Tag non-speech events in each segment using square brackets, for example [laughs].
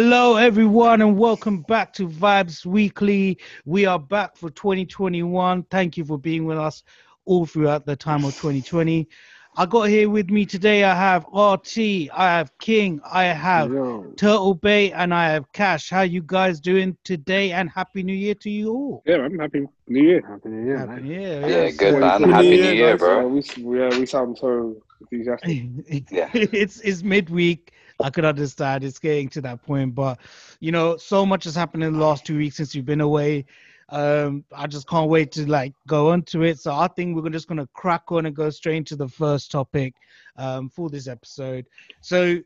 Hello, everyone, and welcome back to Vibes Weekly. We are back for 2021. Thank you for being with us all throughout the time of 2020. I got here with me today. I have RT, I have King, I have Yo. Turtle Bay, and I have Cash. How you guys doing today? And happy New Year to you all. Yeah, man. Happy New Year. Happy New Year, Happy. New Year. Yeah, yes. good man. Happy Happy New New Year, Year, bro. Yeah, we, we, uh, we sound so enthusiastic. [laughs] Yeah. it's it's midweek. I could understand it's getting to that point, but you know, so much has happened in the last two weeks since you've been away. Um, I just can't wait to like go onto it. So I think we're just gonna crack on and go straight into the first topic um, for this episode. So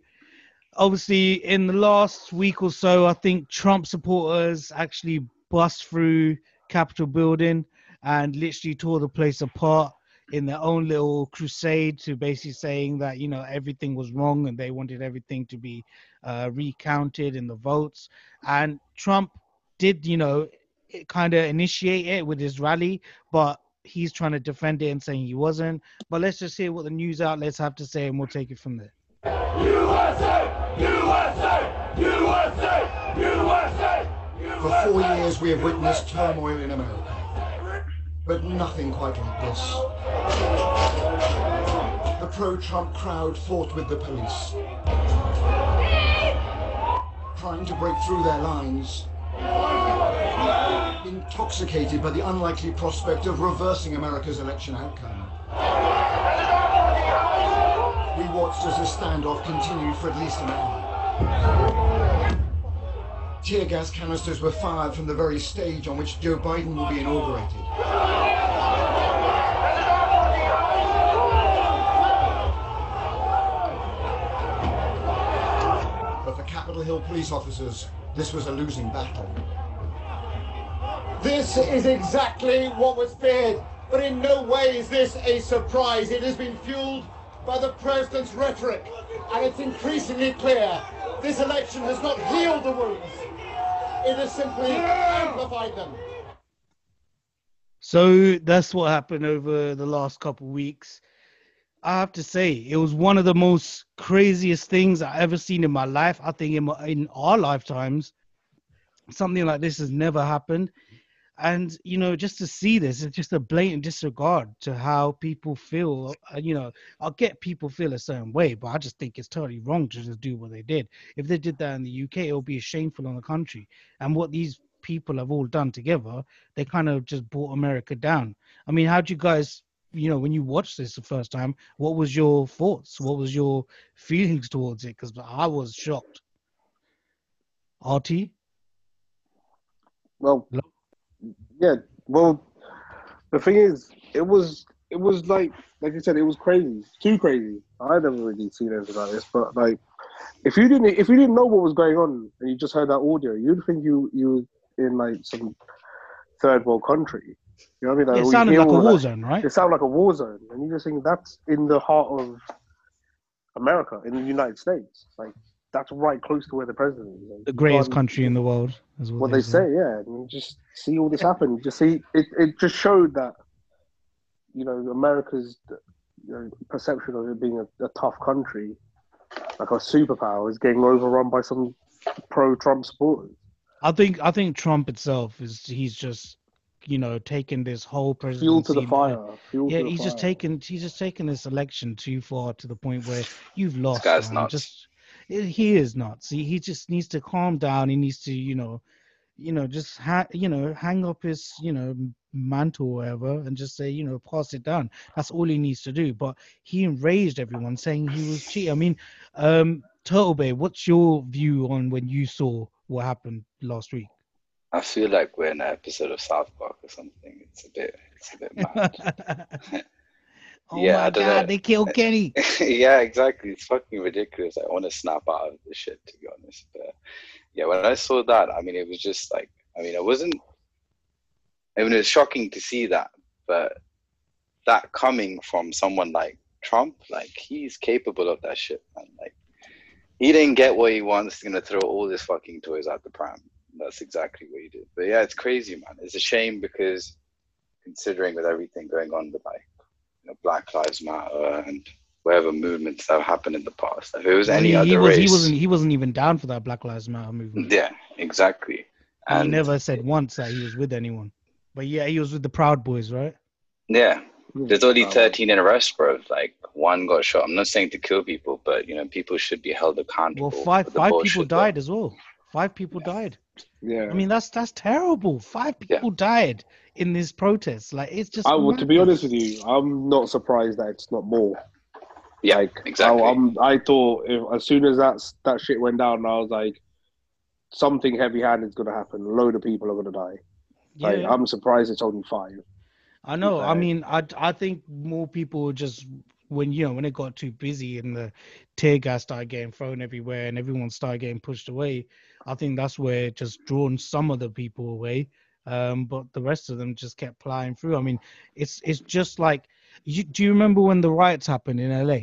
obviously, in the last week or so, I think Trump supporters actually bust through Capitol building and literally tore the place apart in their own little crusade to basically saying that you know everything was wrong and they wanted everything to be uh, recounted in the votes. And trump did you know kind of initiate it with his rally but he's trying to defend it and saying he wasn't. But let's just hear what the news outlets have to say and we'll take it from there. USA, USA, USA, USA. USA. For four years, we have witnessed turmoil in America, but nothing quite like this. The pro-Trump crowd fought with the police, trying to break through their lines, intoxicated by the unlikely prospect of reversing America's election outcome. We watched as the standoff continued for at least an hour. Tear gas canisters were fired from the very stage on which Joe Biden will be inaugurated. But for Capitol Hill police officers, this was a losing battle. This is exactly what was feared, but in no way is this a surprise. It has been fueled by the president's rhetoric, and it's increasingly clear this election has not healed the wounds. It has simply amplified them. So that's what happened over the last couple weeks. I have to say, it was one of the most craziest things I ever seen in my life. I think in, my, in our lifetimes, something like this has never happened. And you know, just to see this, it's just a blatant disregard to how people feel. Uh, You know, I'll get people feel a certain way, but I just think it's totally wrong to just do what they did. If they did that in the UK, it would be shameful on the country. And what these people have all done together, they kind of just brought America down. I mean, how do you guys, you know, when you watched this the first time, what was your thoughts? What was your feelings towards it? Because I was shocked. artie Well, Hello? Yeah. Well, the thing is, it was it was like like you said, it was crazy, too crazy. I never really seen anything like this, but like, if you didn't if you didn't know what was going on and you just heard that audio, you'd think you you were in like some third world country. You know what I mean? Like, it sounded like a war that- zone, right? It sounded like a war zone, and you just think that's in the heart of America, in the United States. Like that's right close to where the president is. Like, The greatest can't- country in the world, is what, what they say, yeah. And you just see all this happen. Just see it. It just showed that you know America's you know, perception of it being a, a tough country, like a superpower, is getting overrun by some pro-Trump supporters. I think I think Trump itself is he's just you know taking this whole presidency. Fuel to the fire. Fuel Yeah, to the he's just taken he's just taken this election too far to the point where you've lost. guy's man. nuts. Just he is not. See, he just needs to calm down. He needs to you know, you know, just ha- you know hang up his you know mantle or whatever and just say you know pass it down. That's all he needs to do. But he enraged everyone saying he was cheating. I mean, um, Turtle Bay, what's your view on when you saw what happened last week? I feel like we're in an episode of South Park or something. It's a bit, it's a bit mad. [laughs] oh Yeah, my I god, know. they killed [laughs] Kenny. yeah, exactly. It's fucking ridiculous. I want to snap out of this shit, to be honest. But yeah, when I saw that, I mean, it was just like, I mean, it wasn't. I mean, it was shocking to see that, but that coming from someone like Trump, like he's capable of that shit, man. Like he didn't get what he wants. He's gonna throw all his fucking toys out the pram. That's exactly what he did. But yeah, it's crazy, man. It's a shame because considering with everything going on with like you know Black Lives Matter and whatever movements that have happened in the past. If it was any he, other he was race, he wasn't he wasn't even down for that Black Lives Matter movement. yeah, exactly. he never said once that he was with anyone. But yeah, he was with the Proud Boys, right? yeah, there's only Um, 13 in arrest, bro. Like one got shot. I'm not saying to kill people, but you know, people should be held accountable. Well, five five people bullshit that- died as well. Five people died. Yeah. I mean, that's that's terrible. Five Yeah. people died in this protest. Like it's just. I would, to be honest with you, I'm not surprised that it's not more. Yeah, like, exactly. I, I'm, I thought if, as soon as that's, that shit went down, I was like, something heavy-handed is gonna happen. A load of people are gonna die. Yeah, Like, I'm surprised it's only five. I know. I mean, I I think more people were just when you know when it got too busy and the tear gas started getting thrown everywhere and everyone started getting pushed away. I think that's where it just drawn some of the people away. Um, but the rest of them just kept plying through. I mean, it's it's just like you, do you remember when the riots happened in LA?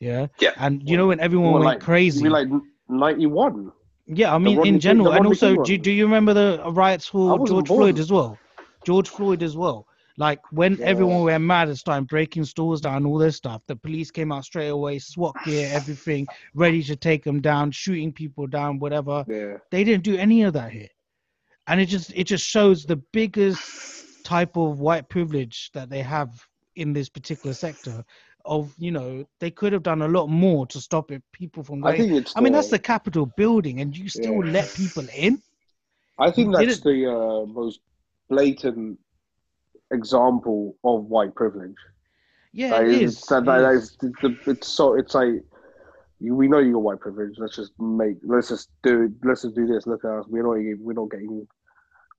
Yeah. Yeah. And you know when everyone went like, crazy. Like 91? Yeah, I mean Rodney in general, and also, do, do you remember the riots for George born. Floyd as well? George Floyd as well. Like when Yeah. everyone went mad and started breaking stores down, all this stuff, the police came out straight away, SWAT gear, [sighs] everything, ready to take them down, shooting people down, whatever. Yeah. They didn't do any of that here, and it just it just shows the biggest type of white privilege that they have in this particular sector. Of you know, they could have done a lot more to stop it, people from I think it's. I mean, that's the- Capitol building, and you still Yeah. let people in. I think that's the uh, most blatant example of white privilege. Yeah, Like, it's- is. That, it that, is. it's, the, it's so it's like you, we know you got white privilege. Let's just make. Let's just do. Let's just do this. Look at us. We're not. We're not getting.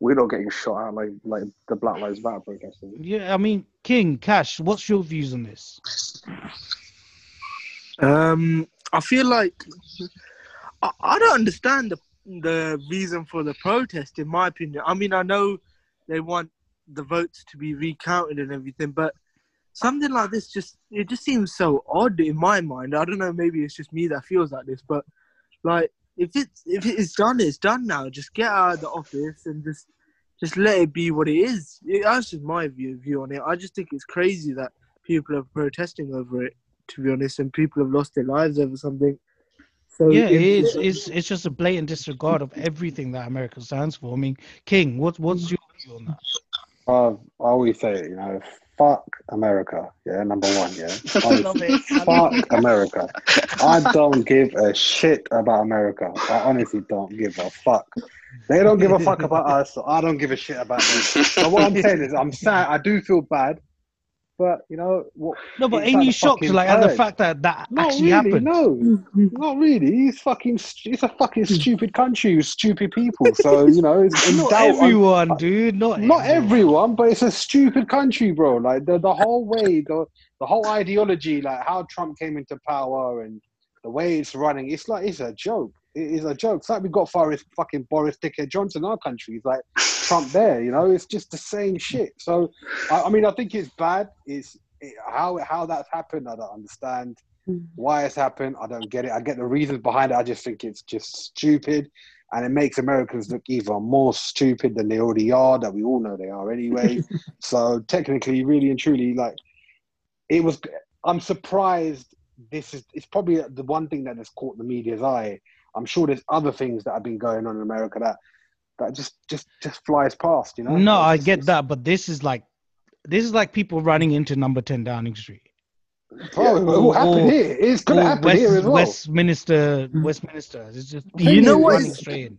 We're not getting shot at like like the Black Lives Matter protesters. Yeah, I mean, King Cash, what's your views on this? Um, I feel like I, I don't understand the the reason for the protest. In my opinion, I mean, I know they want the votes to be recounted and everything, but something like this just it just seems so odd in my mind. I don't know. Maybe it's just me that feels like this, but like if it's if it is done, it's done now. Just get out of the office and just just let it be what it is. It, that's just my view view on it. I just think it's crazy that people are protesting over it to be honest, and people have lost their lives over something. So Yeah, it is. It's it's just a blatant disregard of everything that America stands for. I mean, King, what what's your view on that? Uh, I always say it, you know, fuck America. Yeah, number one. Yeah, [laughs] Honestly, love it. I love fuck America. I don't give a shit about America. I honestly don't give a fuck. They don't give a fuck about us, so I don't give a shit about them. So what I'm saying is, I'm sad. I do feel bad, but you know what? No, but It's ain't like you the shocked like at the fact that that Not actually really. happened? No, mm-hmm. not really. It's fucking. st- It's a fucking mm. stupid country with stupid people. [laughs] So you know, it's in Not doubt. everyone, dude. Not not everyone, but it's a stupid country, bro. Like the the whole way, the the whole ideology, like how Trump came into power and the way it's running, it's like it's a joke. It is a joke. It's like we got Boris fucking Boris Dickhead Johnson in our country. It's like Trump there, you know. It's just the same shit. So I, I mean, I think it's bad. It's it, how how that's happened. I don't understand hmm. why it's happened. I don't get it. I get the reasons behind it. I just think it's just stupid. And it makes Americans look even more stupid than they already are, that we all know they are anyway. [laughs] so technically, really and truly, like it was I'm surprised this is it's probably the one thing that has caught the media's eye. I'm sure there's other things that have been going on in America that that just just just flies past, you know? No, It's I get it's- that, but this is like this is like people running into number 10 Downing Street. Bro, it will happen Or- here. It's gonna happen West, here as well. Westminster, mm. Westminster. It's just You know what running straight in.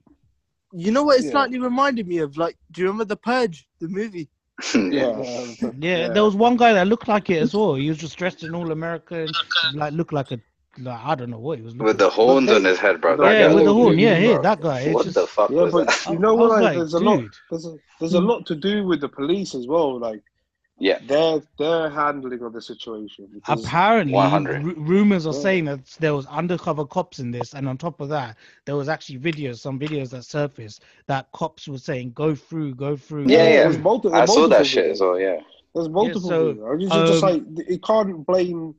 you know what it Yeah. slightly reminded me of? Like, do you remember the Purge, the movie? [laughs] yeah. [laughs] Yeah, Yeah. there was one guy that looked like it as well. He was just dressed in all American, like looked like a, like, I don't know what he was. With the horns on his head, bro. Yeah, That yeah, guy with the looked- horn. Yeah, yeah, that guy. What just, the fuck yeah, was but that? You know what? Like, like, there's a lot. There's a, there's a lot to do with the police as well. Like Yeah. their their handling of the situation. Apparently, 100. ru- rumors are Yeah. saying that there was undercover cops in this, and on top of that, there was actually videos, some videos that surfaced that cops were saying, "Go through, go through." Yeah, go yeah. There's through." multi- I there's saw that multiple shit as well. Yeah. There's multiple. so, videos. It's just, just um, like you can't blame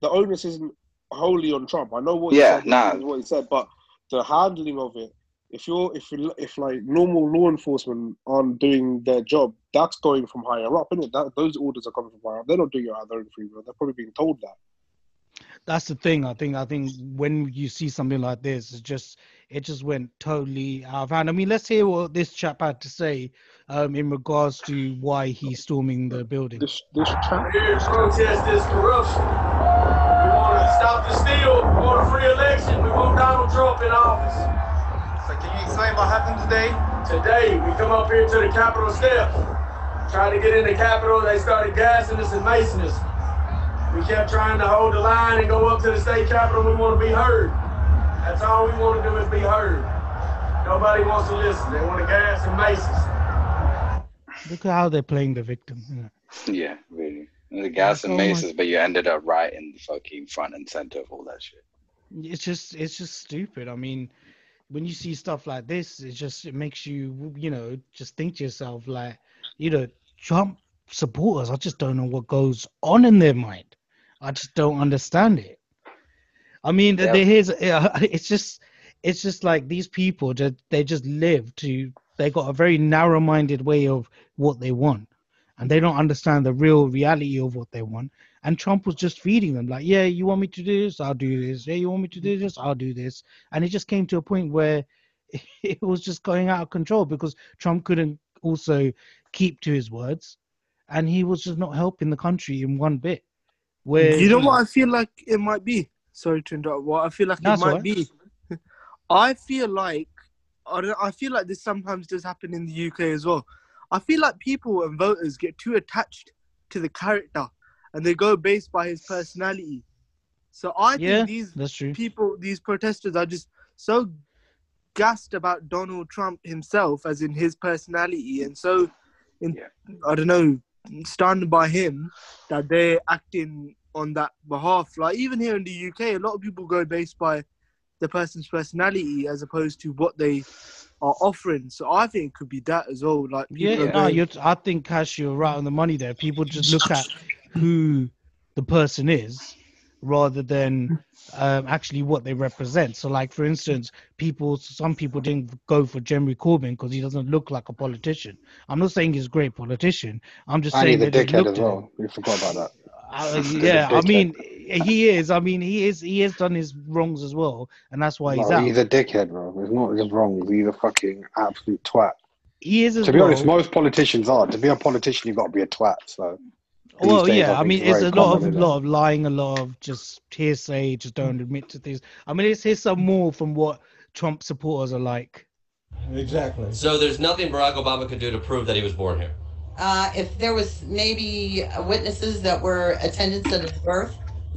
the onus isn't wholly on Trump. I know what Yeah, he said, nah. what he said, but the handling of it. If you're if you if like normal law enforcement aren't doing their job, that's going from higher up, isn't it? That those orders are coming from higher up. They're not doing it out of their own free will. They're probably being told that. that's the thing. I think I think when you see something like this, it just it just went totally out of hand. I mean, let's hear what this chap had to say um, in regards to why he's storming the building. This this chap. Here protest this corruption. We want to stop the steal. We want a free election. We want Donald Trump in office. So can you explain what happened today? Today, we come up here to the Capitol steps. Trying to get in the Capitol, they started gassing us and macing us. We kept trying to hold the line and go up to the state capitol. We want to be heard. That's all we want to do is be heard. Nobody wants to listen. They want to gas and mace us. Look at how they're playing the victim. you know. Yeah, really. The gas and oh much- maces, but you ended up right in the fucking front and center of all that shit. It's just it's just stupid. I mean, when you see stuff like this, it just it makes you you know just think to yourself like, you know, Trump supporters. I just don't know what goes on in their mind. I just don't understand it. I mean, Yeah. there here's [laughs] it's just it's just like these people just they just live to they got a very narrow-minded way of what they want, and they don't understand the real reality of what they want. And Trump was just feeding them, like, yeah, you want me to do this, I'll do this. Yeah, you want me to do this, I'll do this. And it just came to a point where [laughs] it was just going out of control because Trump couldn't also keep to his words, and he was just not helping the country in one bit. Where you know what I feel like it might be? Sorry to interrupt. What I feel like it might right. be. [laughs] I feel like I don't. I feel like this sometimes does happen in the UK as well. I feel like people and voters get too attached to the character, and they go based by his personality. So I Yeah, think these that's true. people, these protesters, are just so gassed about Donald Trump himself, as in his personality, and so, in, Yeah. I don't know, stunned by him that they're acting on that behalf. Like even here in the UK, a lot of people go based by the person's personality as opposed to what they are offering. So I think it could be that as well. Like Yeah, no, going- you're, I think Cash, you're right on the money there. People just look at who the person is rather than um, actually what they represent. So, like for instance, people, some people didn't go for Jeremy Corbyn because he doesn't look like a politician. I'm not saying he's a great politician. I'm just And saying he's a they just dickhead as well. We forgot about that. Uh, [laughs] yeah, I mean, he is. I mean, he is. He has done his wrongs as well, and that's why he's No, out. he's a dickhead, bro. It's not just wrong. He's a fucking absolute twat. he is as To be well. honest, most politicians are. To be a politician, you've got to be a twat. So Well, days, yeah, I I mean, it's it's a lot of common, isn't lot of lying, a lot of just hearsay, just don't admit to things. I mean, it's here's some more from what Trump supporters are like. Exactly. So there's nothing Barack Obama could do to prove that he was born here. Uh, if there was maybe witnesses that were attendants at his birth.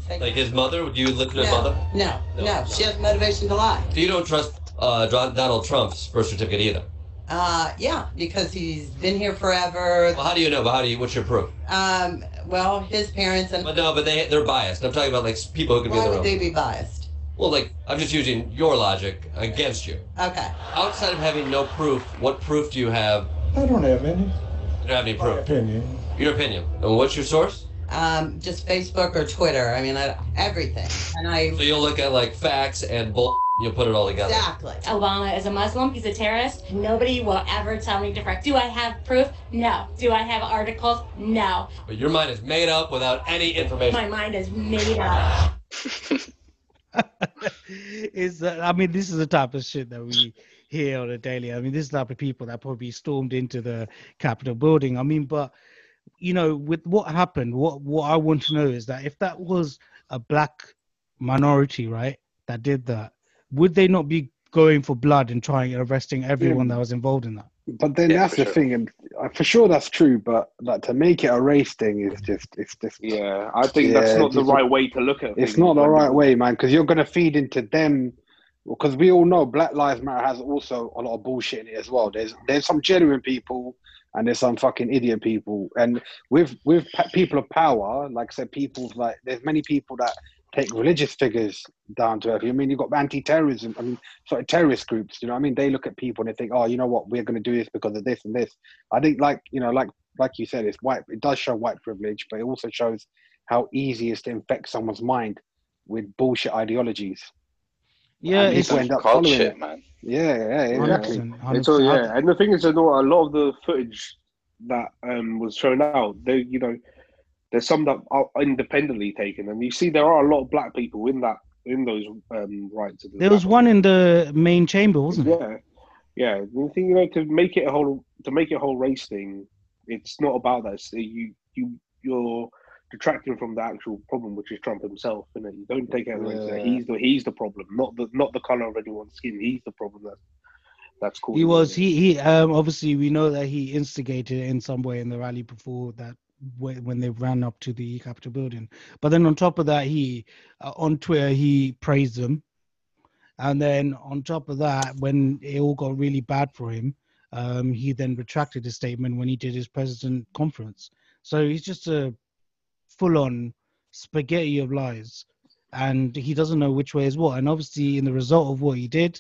Like his mother, would you listen to his No, mother? no, no, she has motivation to lie. So you don't trust uh, Donald Trump's birth certificate either. Uh, yeah, because he's been here forever. Well, how do you know? But how do you? What's your proof? Um, well, his parents and But no, but they they're biased. I'm talking about like people who could be why in the would room. they be biased? Well, like I'm just using your logic against you. Okay. Outside of having no proof, what proof do you have? I don't have any. You don't have any My proof. opinion. Your opinion. And what's your source? Um, just Facebook or Twitter. I mean, I, everything. And I So you'll look at like facts and bull. You'll put it all together. exactly. Obama is a Muslim. He's a terrorist. Nobody will ever tell me different. Do I have proof? No. Do I have articles? No. But your mind is made up without any information. My mind is made up. [laughs] is that I mean, this is the type of shit that we hear on a daily. I mean, this is the type of people that probably stormed into the Capitol building. I mean, but you know, with what happened, what what I want to know is that if that was a black minority, right, that did that, would they not be going for blood and trying arresting everyone that was involved in that? But then Yeah, that's the sure. thing, and uh, for sure that's true. But like to make it a race thing is just it's just Yeah, I think that's not the right way to look at it. it's not the right way, man. Because you're gonna feed into them. Because we all know Black Lives Matter has also a lot of bullshit in it as well. There's there's some genuine people and there's some fucking idiot people. And with with people of power, like I said, people like there's many people that take religious figures down to earth. I mean, you've got anti-terrorism. I mean, sort of terrorist groups. You know, I mean, they look at people and they think, oh, you know what, we're going to do this because of this and this. I think, like you know, like like you said, it's white. It does show white privilege, but it also shows how easy it is to infect someone's mind with bullshit ideologies. Yeah, And it's people end up Cult following shit, it. man. Yeah, yeah, exactly. 100%, It's all, 100%. yeah, and the thing is, you know, a lot of the footage that um, was shown out, they, you know, there's some that are independently taken, and you see there are a lot of black people in that in those um, rights. There was one in the main chamber, wasn't it? Yeah, yeah. The thing you know to make it a whole to make it a whole race thing, it's not about that. It's, you you you're detracting from the actual problem, which is Trump himself. And you don't take like Yeah. he's the he's the problem, not the not the color of anyone's skin. He's the problem that that's cool. He was he he um obviously we know that he instigated in some way in the rally before that when they ran up to the Capitol building. But then on top of that, he uh, on Twitter he praised them, and then on top of that, when it all got really bad for him, um, he then retracted his statement when he did his president conference. So he's just a full-on spaghetti of lies, and he doesn't know which way is what. And obviously, in the result of what he did,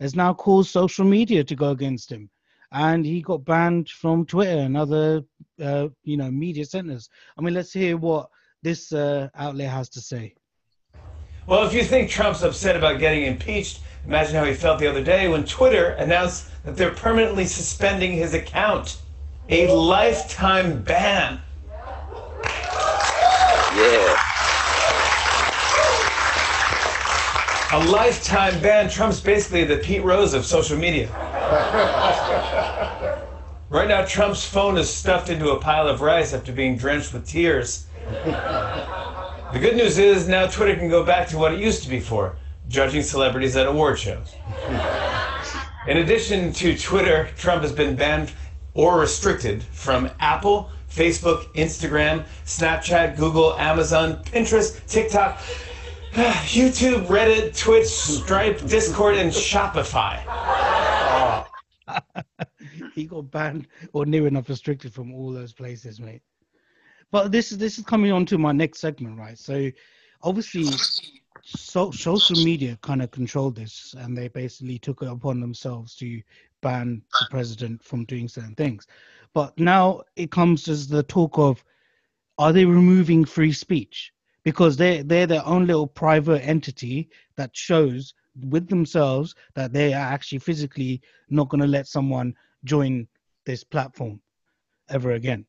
has now caused social media to go against him, and he got banned from Twitter and other, uh, you know, media centers. I mean, let's hear what this uh, outlet has to say. Well, if you think Trump's upset about getting impeached, imagine how he felt the other day when Twitter announced that they're permanently suspending his account. A lifetime ban. Lifetime ban. Trump's basically the Pete Rose of social media. Right now, Trump's phone is stuffed into a pile of rice after being drenched with tears. The good news is now Twitter can go back to what it used to be for judging celebrities at award shows. In addition to Twitter, Trump has been banned or restricted from Apple, Facebook, Instagram, Snapchat, Google, Amazon, Pinterest, TikTok, [sighs] YouTube, Reddit, Twitch, Stripe, Discord, and Shopify. [laughs] he got banned or near enough restricted from all those places, mate. But this is this is coming on to my next segment, right? So obviously so, social media kind of controlled this and they basically took it upon themselves to ban the president from doing certain things. But now it comes as the talk of are they removing free speech? Because they they're their own little private entity that shows with themselves that they are actually physically not going to let someone join this platform ever again.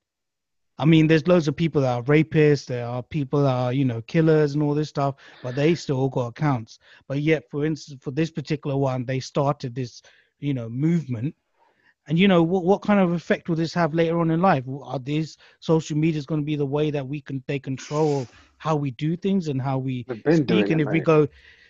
I mean, there's loads of people that are rapists, there are people that are, you know, killers and all this stuff, but they still got accounts. But yet, for instance, for this particular one, they started this, you know, movement. And you know, what what kind of effect will this have later on in life? Are these social medias going to be the way that we can take control of how we do things and how we been speak? doing And it, if we go,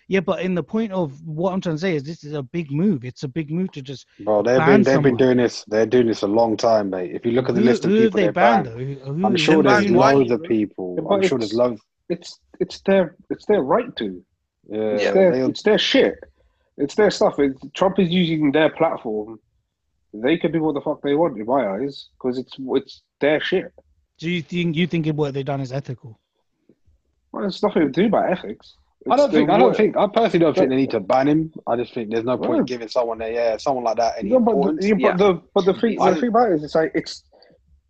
yeah, but in the point of what I'm trying to say is this is a big move. It's a big move to just Bro, they've ban been they've someone. been doing this. They're doing this a long time, mate. If you look at the Who- list of who people they they banned, banned, though? Who- I'm sure there's loads of people. But I'm sure it's- there's loads. It's it's their it's their right to. Yeah, It's yeah. their, it's their shit. It's their stuff. It's, Trump is using their platform. They can do what the fuck they want in my eyes because it's it's their shit. Do you think you think what they've done is ethical? Well, it's nothing to do about ethics. I don't think. I don't way- think. I personally don't think they need to ban him. I just think there's no point Yeah. giving someone a yeah, someone like that any No, but importance. the, yeah, but the but the thing I- the thing about it is it's like it's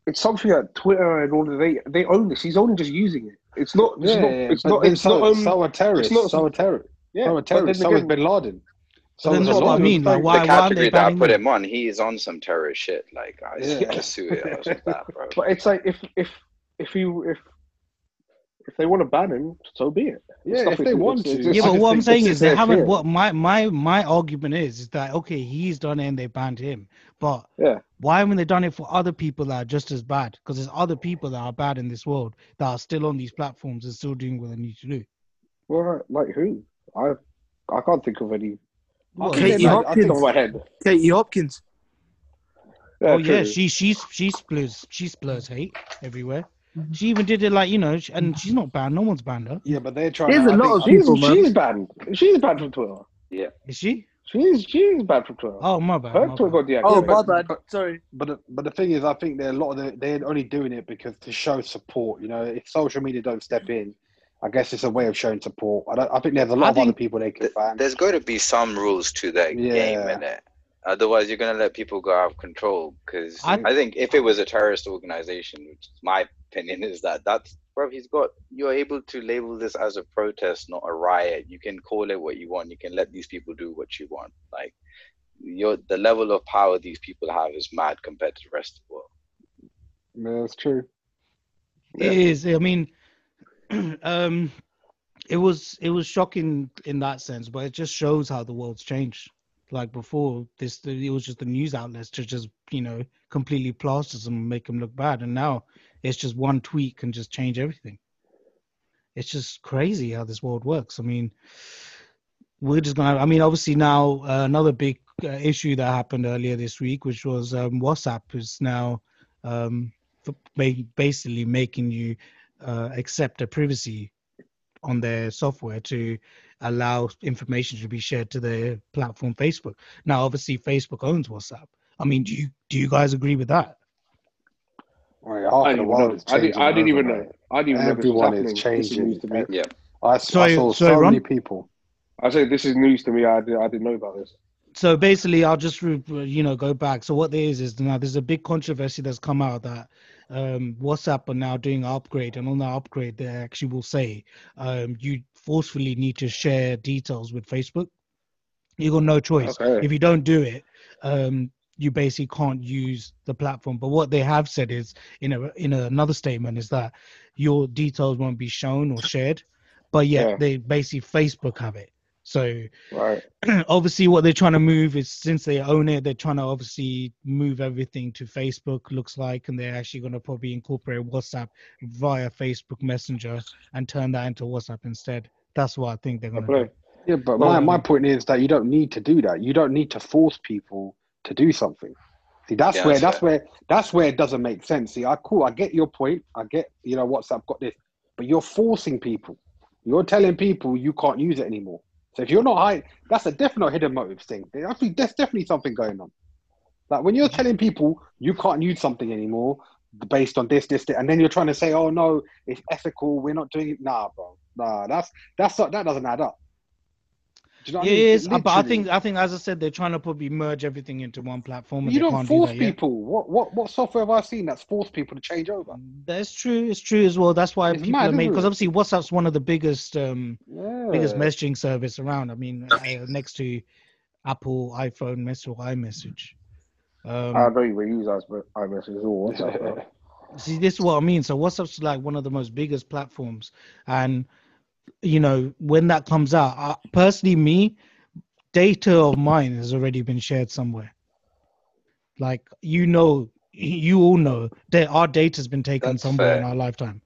it's something that Twitter and all of they they own this. He's only just using it. It's not. It's yeah, not. yeah, It's but not. then It's so, not. Um, so are terrorists. It's not. so are terrorists. yeah, so are but then terrorists. So is again- Bin Laden. So then that's what I mean, them. like, the why- why category they that I put him on, he is on some terrorist shit. Like, I just Yeah. want to sue it with that, bro. But it's like if if if you if if they want to ban him, so be it. It's Yeah, if they want to. it's- yeah, but what I'm saying is they their haven't. shit. What my my my argument is is that okay, he's done it and they banned him, but Yeah. why haven't they done it for other people that are just as bad? Because there's other people that are bad in this world that are still on these platforms and still doing what they need to do. Well, like who? I I can't think of any. Well, Katie think Hopkins. off my head. Katie Hopkins. oh yeah, true. she she's she splurs she splurs hate everywhere. Mm-hmm. She even did it like you know, and she's not banned. No one's banned her. Yeah, but they're trying. There's to, a I lot think- of people, man. she's banned. She's banned from Twitter. Yeah. Is she? She's she's banned from Twitter. Oh my bad. Her my Twitter bad. got deactivated. Oh, Yeah, my but- bad. Sorry. But the, but the thing is, I think they're a lot of the, they're only doing it because to show support. You know, if social media don't step in, I guess it's a way of showing support. I, don't, I think there's a lot I of other people they can Th- ban. There's got to be some rules to that game in it. Otherwise, you're gonna let people go out of control. Because I- I, think if it was a terrorist organization, which is my opinion [laughs] is that that's bro, he's got. You're able to label this as a protest, not a riot. You can call it what you want. You can let these people do what you want. Like, your the level of power these people have is mad compared to the rest of the world. Yeah, that's true. It is. I mean, [clears throat] um, it was it was shocking in that sense, but it just shows how the world's changed. Like before, this it was just the news outlets to just you know completely plaster them and make them look bad, and now it's just one tweet can just change everything. It's just crazy how this world works. I mean, we're just gonna. I mean, obviously now uh, another big uh, issue that happened earlier this week, which was um, WhatsApp is now um, basically making you uh, accept a privacy on their software to allow information to be shared to their platform Facebook. Now, obviously, Facebook owns WhatsApp. I mean, do you do you guys agree with that? Right, I didn't world know. I didn't- I didn't even overnight. know. I didn't even know Everyone is happening. This is changing. news to me. Yeah. I, s- I Sorry- saw sorry, so Ron? many people. I say this is news to me. I, did, I didn't know about this. so basically i'll just you know go back so what there is is now there's a big controversy that's come out that um whatsapp are now doing an upgrade and on the upgrade they actually will say um you forcefully need to share details with facebook you got no choice Okay. if you don't do it um you basically can't use the platform but what they have said is in a in another statement is that your details won't be shown or shared but yet Yeah. they basically facebook have it so Right. [clears throat] obviously what they're trying to move is since they own it they're trying to obviously move everything to facebook looks like and they're actually going to probably incorporate whatsapp via facebook messenger and turn that into whatsapp instead that's what i think they're going to do Yeah, but my, my mm. point is that you don't need to do that. You don't need to force people to do something. See, that's Yeah, where that's that's where that's where it doesn't make sense. See, I cool, I get your point. I get you know WhatsApp got this, but you're forcing people. You're telling people you can't use it anymore. So if you're not high, that's a definite hidden motive thing. I think there's definitely something going on. Like when you're telling people you can't use something anymore based on this, this, this, and then you're trying to say, "Oh no, it's ethical. We're not doing it." Nah, bro. Nah, that's that's not, that doesn't add up. Do you know yeah, I mean? it is, uh, but I think I think as I said, they're trying to probably merge everything into one platform. And you don't force do yet. people. What what what software have I seen that's forced people to change over? That's true. It's true as well. That's why It's people mad, are made because obviously WhatsApp's one of the biggest um biggest messaging service around. I mean, uh, next to Apple, iPhone, Mess or iMessage. Um, I don't even use iMessage or WhatsApp. [laughs] See, this is what I mean. So WhatsApp's like one of the most biggest platforms, and you know when that comes out, I, personally, me, data of mine has already been shared somewhere. Like you know, you all know that our data has been taken That's somewhere in our lifetime.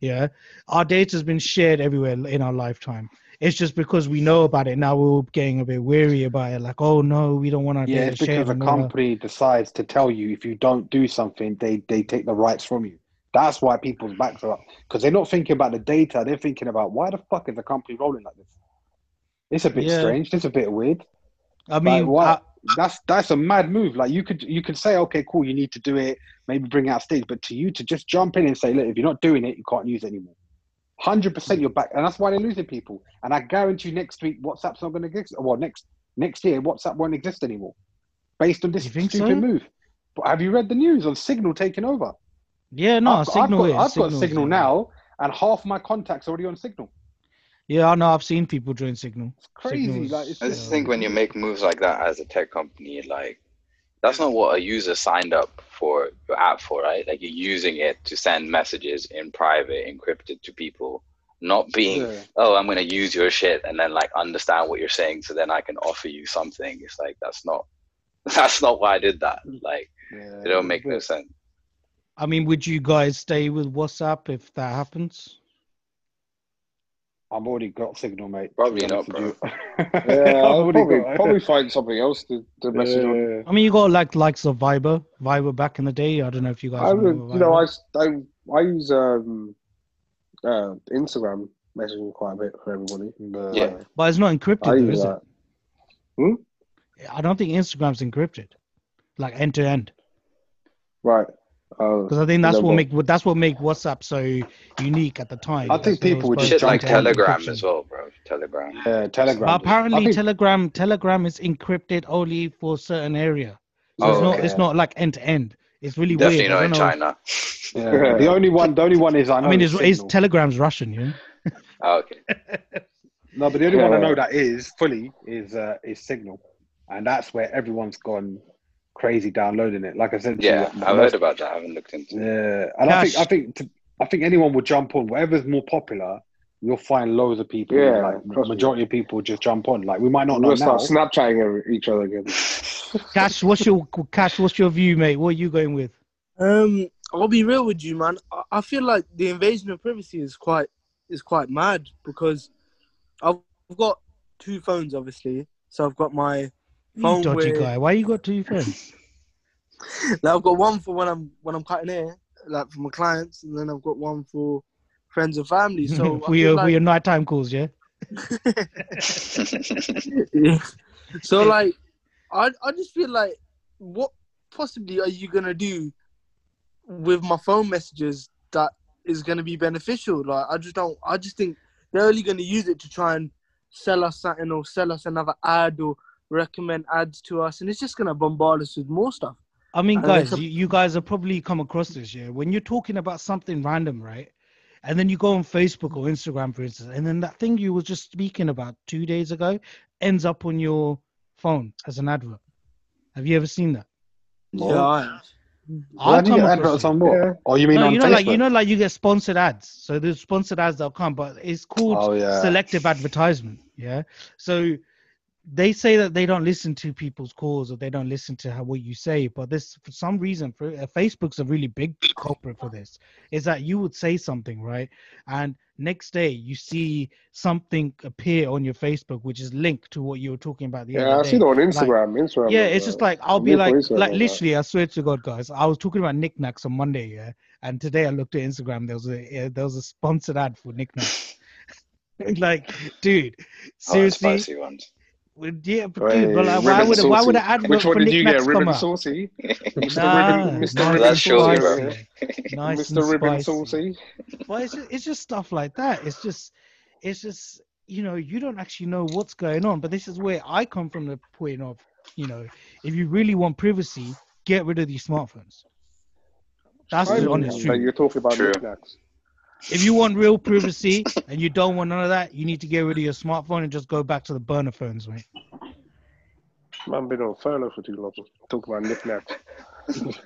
Yeah, our data has been shared everywhere in our lifetime. It's just because we know about it now, we're getting a bit weary about it. Like, oh no, we don't want our Yeah, data it's shared. because a all company decides to tell you if you don't do something, they they take the rights from you. That's why people's backs are up because they're not thinking about the data. They're thinking about why the fuck is the company rolling like this? It's a bit Yeah. strange. It's a bit weird. I mean, like, why? I- that's that's a mad move. Like you could you could say, okay, cool, you need to do it, maybe bring out stage, but to you to just jump in and say, look, if you're not doing it, you can't use it anymore. Hundred percent, you're back, and that's why they're losing people. And I guarantee you, next week, WhatsApp's not going to exist. Well, next next year, WhatsApp won't exist anymore, based on this stupid so? move. But have you read the news on Signal taking over? Yeah, no, I've, got- Signal I've is. got, I've got Signal is, Signal now, and half my contacts already on Signal. Yeah, I know. I've seen people join Signal. It's crazy. Signal's, Like, it's I just- just think when you make moves like that as a tech company, like that's not what a user signed up for your app for, right? Like you're using it to send messages in private, encrypted to people, not being, Yeah. oh, I'm gonna use your shit and then like understand what you're saying, so then I can offer you something. It's like that's not, [laughs] that's not why I did that. Like Yeah, it don't make no sense. I mean, would you guys stay with WhatsApp if that happens? I've already got Signal, mate. Probably not, honest [laughs] with Yeah. I'll probably, got- probably find something else to, to message on. Yeah. I mean, you got like likes of Viber, Viber back in the day. I don't know if you guys I would, you know, I, I, I, s- I, I use um, uh, Instagram messaging quite a bit for everybody. But- Yeah. but it's not I encrypted, though, is that. it? I don't think Instagram's encrypted, like end to end. Right. Uh, Because I think that's no, what but- make that's what make WhatsApp so unique at the time. I think because people would just Shit like Telegram encryption. as well, bro. Telegram. Yeah, Telegram. But apparently, think- Telegram Telegram is encrypted only for a certain area. So Oh, it's not okay. it's not like end to end. It's really Definitely weird. I not in know. China. [laughs] Yeah. the only one, the only one is I know. I mean, is it's, it's Telegram's Russian, you know. [laughs] Oh, okay. [laughs] no, but the only one I know that is fully is uh, is Signal, and that's where everyone's gone crazy downloading it. Like I said, to Yeah, you, I've most- heard about that. I haven't looked into it. Yeah, and I think I think to, I think anyone would jump on. Whatever's more popular, you'll find loads of people. Yeah, like trust me. majority of people just jump on. Like we might not We'll know now. start Snapchatting each other again. [laughs] Cash, what's your Cash? What's your view, mate? What are you going with? Um, I'll be real with you, man. I, I feel like the invasion of privacy is quite is quite mad because I've got two phones, obviously. So I've got my You phone. dodgy where- guy. Why you got two phones? Like, [laughs] I've got one for when I'm when I'm cutting hair, like for my clients, and then I've got one for friends and family. So [laughs] I for feel your uh, like- for your nighttime calls, yeah. [laughs] yeah. So like, I I just feel like, what possibly are you gonna do with my phone messages that is gonna be beneficial? Like, I just don't. I just think they're only gonna use it to try and sell us something or sell us another ad or recommend ads to us, and it's just gonna bombard us with more stuff. I mean, And guys, a- you, you guys have probably come across this, yeah. When you're talking about something random, right? And then you go on Facebook or Instagram, for instance, and then that thing you were just speaking about two days ago ends up on your phone as an advert. Have you ever seen that? Yeah, oh. I have. I've come across adverts on what? Oh, you mean no, on you know, Facebook? like you know, like you get sponsored ads. So there's sponsored ads that'll come, but it's called Oh, yeah. selective advertisement. Yeah. So they say that they don't listen to people's calls or they don't listen to how, what you say, but this for some reason, for uh, Facebook's a really big culprit for this. Is that you would say something right, and next day you see something appear on your Facebook which is linked to what you were talking about the Yeah, day. seen it on Like, Instagram. Instagram. yeah, it's just like I'll be like, Instagram like literally, I swear to God, guys, I was talking about Nik Naks on Monday, yeah, and today I looked at Instagram. There was a yeah, there was a sponsored ad for Nik Naks. [laughs] like, dude, Oh, seriously, spicy ones. Well, yeah, but Hey, dude, but like, why ribbon would why would an saucy. ad Which for one did you get? come Ribbon out? saucy? [laughs] Mr. Nah, Ribbon, Mr. nice Ribbon That shows you, saucy. spicy. Nice Mr. Ribbon saucy. But it's just, it's just stuff like that. It's just, it's just, you know, you don't actually know what's going on. But this is where I come from the point of, you know, if you really want privacy, get rid of these smartphones. That's the honest truth. you're talking about True. Nik Naks. If you want real privacy and you don't want none of that, you need to get rid of your smartphone and just go back to the burner phones, mate. Man, been on furlough for too long. Talk about Nik Naks.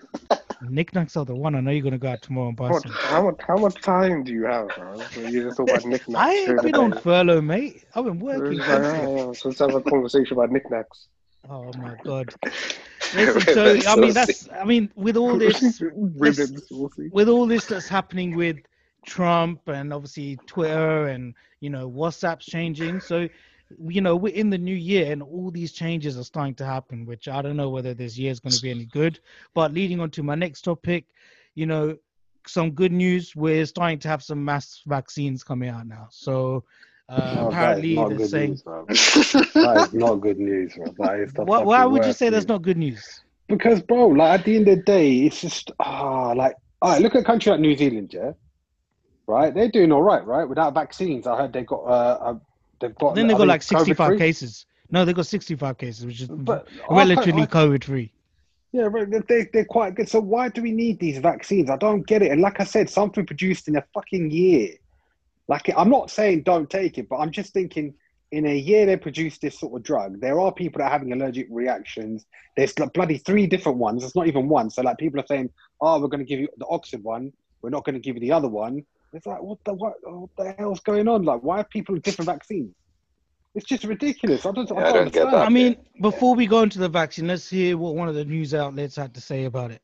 Knickknacks are the one. I know you're gonna go out tomorrow and buy What, some. how much? How much time do you have? When You just talk about Nik Naks. I ain't been on furlough, mate. I've been working. like, yeah, so let's have a conversation about Nik Naks. Oh my god. [laughs] Listen, so I mean that's I mean with all this [laughs] saucy. with all this that's happening with Trump and obviously Twitter and you know WhatsApp's changing. So you know we're in the new year and all these changes are starting to happen, which I don't know whether this year is going to be any good. But leading on to my next topic, you know, some good news. We're starting to have some mass vaccines coming out now. So uh, Oh, that is apparently they're saying. news, that is not good news, man. That is Why, why would you say that's not good news? Because, bro, like at the end of the day, it's just ah, like, all right. Look at a country like New Zealand, yeah, right? They're doing all right, right? Without vaccines, I heard they got uh, uh they've got. then they got like COVID 65 free? cases. No, they got 65 cases, which is But relatively can't- I- COVID free. Yeah, but they- they they're quite good. So why do we need these vaccines? I don't get it. And like I said, something produced in a fucking year. Like I'm not saying don't take it, but I'm just thinking in a year they produced this sort of drug. There are people that are having allergic reactions. There's like bloody three different ones. It's not even one. So like people are saying, "Oh, we're going to give you the Oxford one. We're not going to give you the other one." It's like, what the what, what the hell's going on? Like, why are people with different vaccines? It's just ridiculous. I don't, Yeah, I don't don't get understand. I mean, before we go into the vaccine, let's hear what one of the news outlets had to say about it.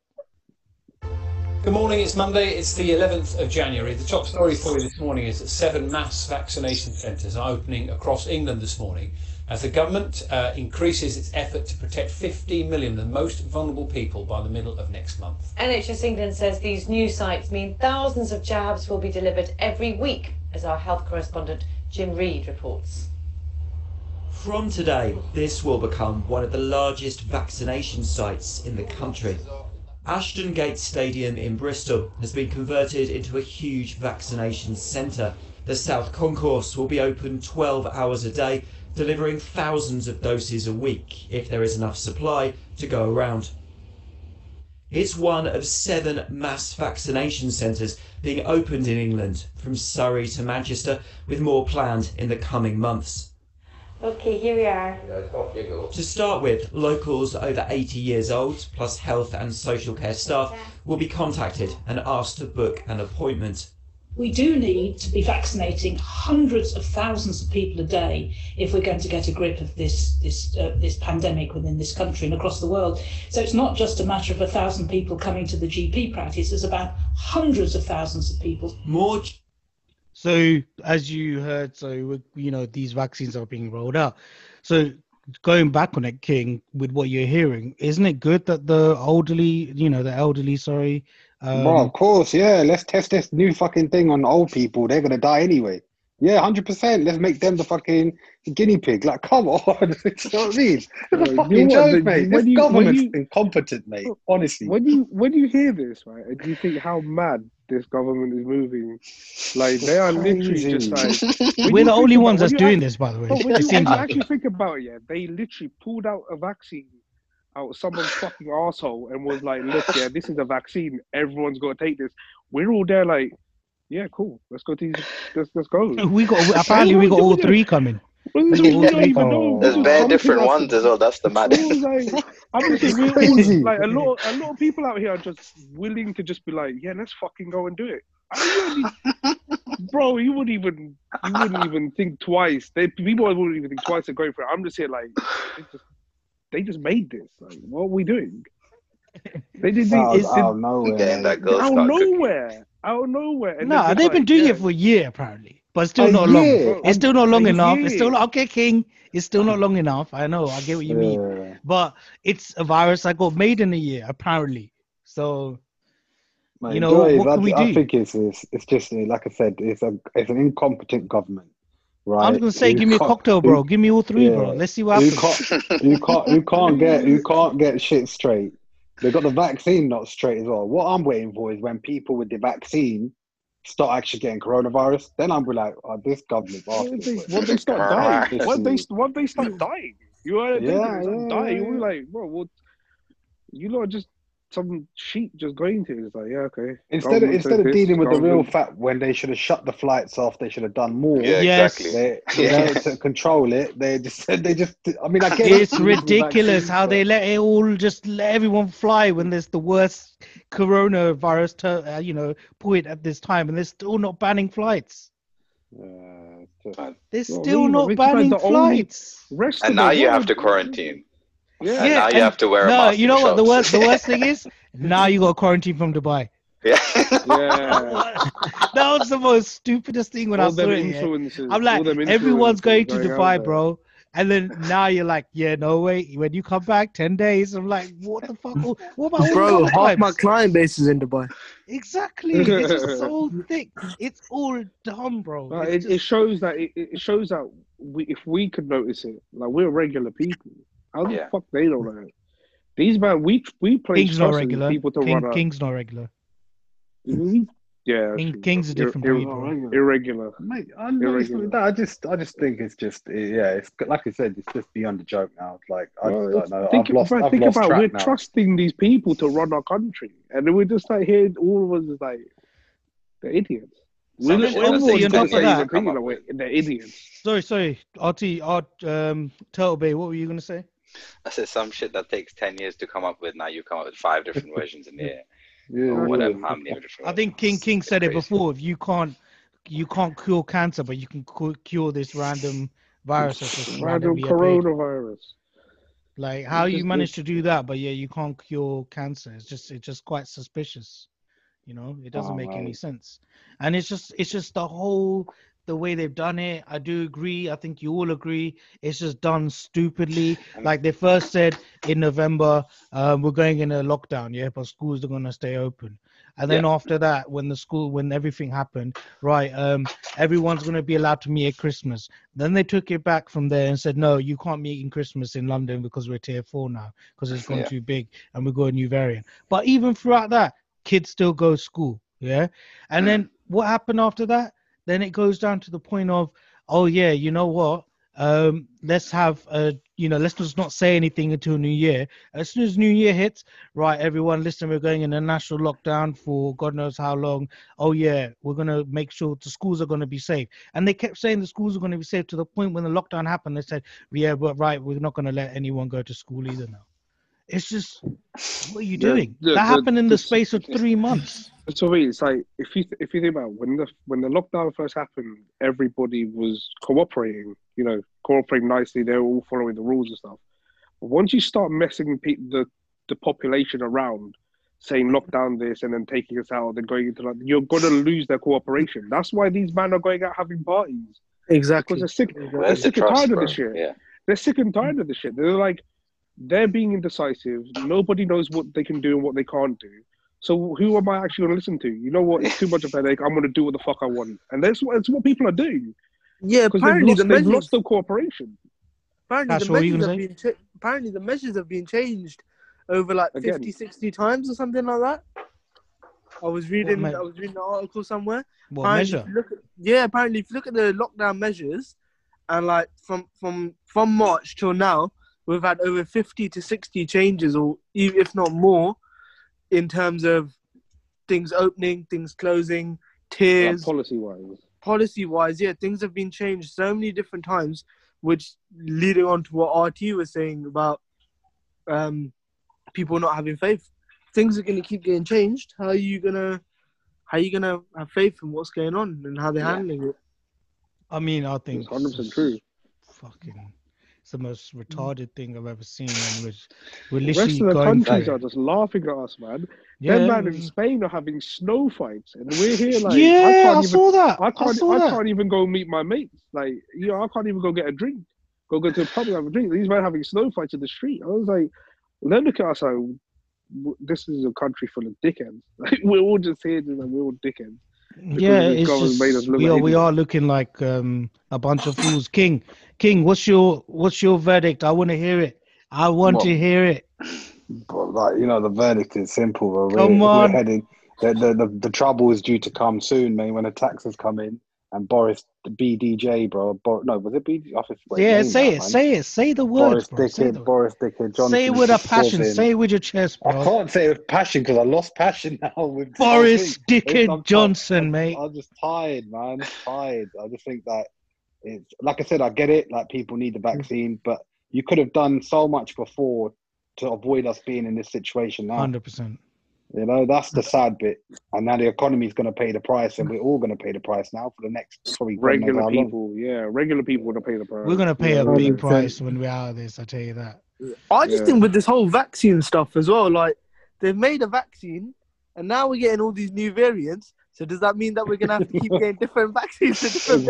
Good morning, it's Monday, it's the 11th of January. The top story for you this morning is that seven mass vaccination centres are opening across England this morning as the government uh, increases its effort to protect 15 million of the most vulnerable people by the middle of next month. NHS England says these new sites mean thousands of jabs will be delivered every week, as our health correspondent Jim Reed reports. From today, this will become one of the largest vaccination sites in the country. Ashton Gate Stadium in Bristol has been converted into a huge vaccination centre. The South Concourse will be open 12 hours a day, delivering thousands of doses a week if there is enough supply to go around. It's one of seven mass vaccination centres being opened in England, from Surrey to Manchester, with more planned in the coming months. Okay, here we are. To start with, locals over 80 years old, plus health and social care staff, will be contacted and asked to book an appointment. We do need to be vaccinating hundreds of thousands of people a day if we're going to get a grip of this this uh, this pandemic within this country and across the world. So it's not just a matter of a thousand people coming to the GP practice; it's about hundreds of thousands of people. More. So as you heard, so you know these vaccines are being rolled out. So going back on it, King, with what you're hearing, isn't it good that the elderly, you know, the elderly, sorry, um, Bro, of course, yeah. Let's test this new fucking thing on old people. They're gonna die anyway. Yeah, hundred percent. Let's make them the fucking guinea pig. Like, come on, [laughs] you know what I mean? It's a fucking know what, joke, the- mate. This you- government's you- incompetent, mate. Honestly. When you when you hear this, right, and you think how mad this government is moving, like they are literally just like [laughs] We're the only about- ones when that's doing act- this, by the way. No, when you, when you actually think about it, yeah, they literally pulled out a vaccine out of someone's fucking asshole and was like, "Look, yeah, this is a vaccine. Everyone's got to take this." We're all there, like, "Yeah, cool. Let's go to these. Let's let's go." [laughs] we got apparently we got all three coming. We got all three coming. There's bare different ones as well. That's the It maddest. was like, [laughs] I'm just saying, we're all, like a lot, a lot of people out here are just willing to just be like, yeah, let's fucking go and do it. I really, bro, you wouldn't even, you wouldn't even think twice. They people wouldn't even think twice of going for it. I'm just here like, they just, made this. Like, what are we doing? [laughs] They did Out, it's out of nowhere. Getting that Girl out of Scout cookie. nowhere, out of nowhere. And No, then they've just been like, doing yeah, it for a year apparently, but it's still A not long. It's still not long A enough. It's still okay, King. It's still not [laughs] long enough. I know. I get what you mean, but it's a virus that got made in a year apparently. So Mate, You know, do what I, can we I do? think it's, it's it's just like I said, it's a it's an incompetent government, right? I was gonna say, Who give me a cocktail, who- bro. Give me all three, bro. Let's see what Who happens. can't who can't who can't get you can't get shit straight. They got the vaccine not straight as well. What I'm waiting for is when people with the vaccine start actually getting coronavirus. Then I'm be like, oh, this government What they, what they start dying? What they what they start dying? You are Yeah, yeah, yeah, dying. yeah, We're like, bro, what? You lot are just some sheep just going to. it. It's like, yeah, okay. Instead of instead of this, dealing with the real fact when they should have shut the flights off, they should have done more. Yeah, Yes. exactly. They, [laughs] Yeah. you know, to control it, they just [laughs] they just. I mean, I [laughs] get It's ridiculous vaccines, how but- they let it all just let everyone fly when there's the worst coronavirus, to, uh, you know, point at this time, and they're still not banning flights. Yeah, just- They're still we- not banning the only- flights. Rest And now you have to quarantine. Yeah, And now you have to wear a mask. no, you know what the worst the worst thing is? Now you got quarantine from Dubai. [laughs] Yeah. yeah. [laughs] That was the most stupidest thing when I all saw them it. I'm like, everyone's going to out Dubai, bro. And then now you're like, yeah, no way. When you come back, ten days. I'm like, what the fuck? What about Bro, other half my client base is in Dubai. Exactly. It's just so [laughs] thick. It's all dumb, bro. Like, It's it, it shows that it, it shows that we, if we could notice it, like we're regular people. How the Yeah. fuck they don't know it? These man, we we place King's not trust in these regular. people to King, run. King's not regular. We- yeah, King. King's a different ir- breed, bro. irregular. Mate, I, know Irregular. that. I just, I just think it's just, yeah, it's like I said, it's just beyond a joke now. It's like I Well, just don't know. Think, I've lost, but I've think lost about track we're now. trusting these people to run our country, and then we're just like here, all of us is like they're idiots. Some We're, shit everyone's obviously got on the top of same that- opinion of it. They're idiots. Sorry, sorry. RT, Art, um, Turtle Bay, what were you gonna say? [laughs] I said some shit that takes ten years to come up with. Now you come up with five different versions in there, [laughs] Yeah, or yeah. whatever. How many different? I think King King said it before. If you can't, you can't cure cancer, but you can cure this random virus that's just [laughs] Random coronavirus. Like how you just- managed to do that, but yeah, you can't cure cancer. It's just it's just quite suspicious. You know, it doesn't Oh, make any sense. And it's just it's just the whole the way they've done it. I do agree. I think you all agree. It's just done stupidly. Like they first said in November, um, we're going in a lockdown, yeah, but schools are gonna stay open. And then after that, when the school, when everything happened, right, um, everyone's gonna be allowed to meet at Christmas. Then they took it back from there and said, no, you can't meet in Christmas in London because we're tier four now because it's gone Yeah. too big and we've got a new variant. But even throughout that, kids still go to school, yeah. And then what happened after that? Then it goes down to the point of, oh yeah, you know what? Um, let's have a, you know, let's just not say anything until New Year. As soon as New Year hits, right, everyone, listen, we're going in a national lockdown for God knows how long. Oh yeah, we're gonna make sure the schools are gonna be safe. And they kept saying the schools are gonna be safe to the point when the lockdown happened, they said, yeah, but right, we're not gonna let anyone go to school either now. It's just, what are you The- doing? the- that the- happened in the the- space of three months. That's what I mean. It's like if you if you think about it, when the when the lockdown first happened, everybody was cooperating. You know, cooperating nicely. They were all following the rules and stuff. But once you start messing pe- the the population around, saying lock down this and then taking us out, then going into like, you're gonna lose their cooperation. That's why these men are going out having parties. Exactly. Because they're sick. They're Where's the sick and trust, tired of this shit. Yeah. They're sick and tired of this shit. They're like, they're being indecisive. Nobody knows what they can do and what they can't do. So who am I actually going to listen to? You know what? It's too much of a headache. I'm going to do what the fuck I want, and that's what that's what people are doing. Yeah, Because they've apparently lost, the they've measures, lost their cooperation. apparently That's the what you measures gonna have been cha- apparently the measures have been changed over like Again. 50, 60 times or something like that. I was reading me- I was reading an article somewhere. What Apparently, measure? look at- yeah, apparently if you look at the lockdown measures and like from from from March till now, we've had over 50 to 60 changes or e- if not more in terms of things opening, things closing, tiers, policy wise. policy wise, yeah, things have been changed so many different times, which leading on to what RT was saying about um, people not having faith. Things are going to keep getting changed. How are you gonna, how are you gonna have faith in what's going on and how they're Yeah. handling it? I mean, I think It's 100% true. Fucking, it's the most mm. retarded thing I've ever seen, and which we're The rest of the countries are just laughing at us, man. Yeah. Them man in Spain are having snow fights, and we're here like, Yeah, I, can't I even, saw that. I I can't, saw I, can't even go meet my mates. Like, you know, I can't even go get a drink. Go go to a pub and have a drink. These men having snow fights in the street. I was like, they look at us like, this is a country full of dickheads. [laughs] Like, we're all just here, just like, we're all dickheads. Yeah, it's just made us look we are we are looking like um, a bunch of fools. King, King, what's your what's your verdict? I want to hear it. I want What? to hear it. But like you know, the verdict is simple. We're, Come we're heading. The, the the the trouble is due to come soon, man. When the taxes come in and Boris the BDJ, bro. Bor- no, was it BD? I forget Yeah, say now, it, man. say it, say the words, Boris bro. Say, Dickhead, the, Boris Dickhead, Johnson. say it with a passion. Corbyn. Say it with your chest, bro. I can't say it with passion because I lost passion [laughs] now with Boris thing. It's- Dickhead I'm- Johnson, I'm, mate. I'm just tired, man. Tired. I just think that it's like I said, I get it. Like people need the mm. vaccine, but you could have done so much before to avoid us being in this situation now. Hundred percent. You know, that's the mm. sad bit. And now the economy is going to pay the price, and we're all going to pay the price now for the next probably Regular how long. people, yeah, regular people want to pay the price. We're gonna pay Yeah, a big 100%. price when we're out of this. I tell you that. I just Yeah. think with this whole vaccine stuff as well, like they've made a vaccine, and now we're getting all these new variants. So does that mean that we're gonna have to keep [laughs] getting different vaccines for different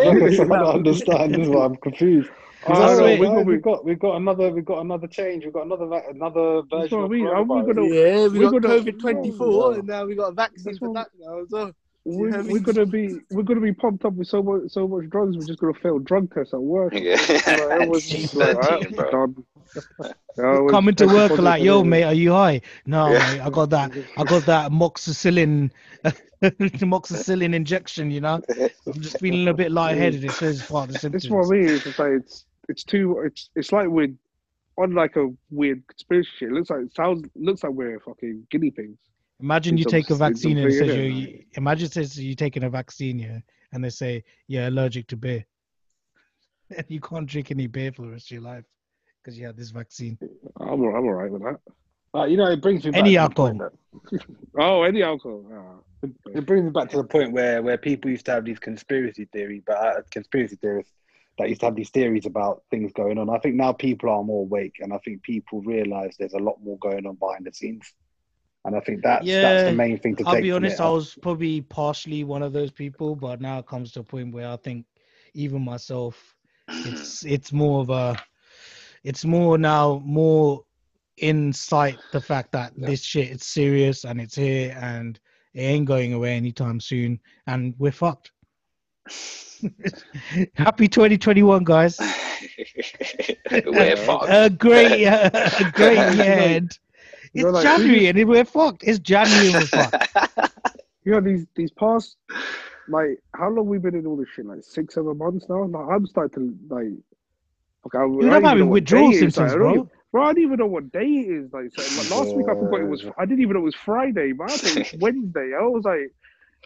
I don't understand. This is why I'm confused. Oh, Because no, I we said, got- we've got we've got another we've got another change. We've got another va- another version what I of mean. We're coronavirus. gonna, Yeah, we we're got gonna- COVID twenty four, and now we got a vaccine for that now as well. we're, we're mean? gonna be we're gonna be pumped up with so much so much drugs. We're just gonna fail drug tests at work. Yeah. Like, everyone's [laughs] just like, Thirteen, "Ah, bro. done. [laughs] Coming to work like, yo, mate, are you high? No, Yeah. mate, I got that. I got that moxicillin, [laughs] moxicillin injection. You know, I'm just feeling a bit lightheaded. It says part of the symptoms. This is what I mean. It's just like it's it's too it's it's like we're on like a weird conspiracy shit. It looks like it sounds looks like we're fucking guinea pigs. Imagine you take a some- vaccine and it says you. you- Imagine it says you're taking a vaccine, yeah, and they say you're allergic to beer, [laughs] and you can't drink any beer for the rest of your life because you had this vaccine. I'm all, I'm all right with that. Uh, you know, it brings me back Any to the alcohol. point that- [laughs] Oh, any alcohol. Ah. It brings me back to the point where where people used to have these conspiracy theories, but uh, conspiracy theorists that used to have these theories about things going on. I think now people are more awake, and I think people realize there's a lot more going on behind the scenes. And I think that's that's the main thing to take. I'll take. be from honest. I was probably partially one of those people, but now it comes to a point where I think even myself, it's it's more of a, it's more now more insight the fact that this shit is serious and it's here and it ain't going away anytime soon and we're fucked. [laughs] Happy 2021, guys. [laughs] We're [laughs] fucked. A great, a great year. end. It's like, January and we're fucked. It's January and we're fucked. You know these these past like how long we been in all this shit? Like six, seven months now. Like, I'm starting to like. Okay, I, I Dude, don't I'm even know having withdrawal day like, symptoms, I don't bro. even- Bro, I didn't even know what day it is. Like, so, like last week, I forgot it was. I didn't even know it was Friday. Man, I thought it was Wednesday. I was like,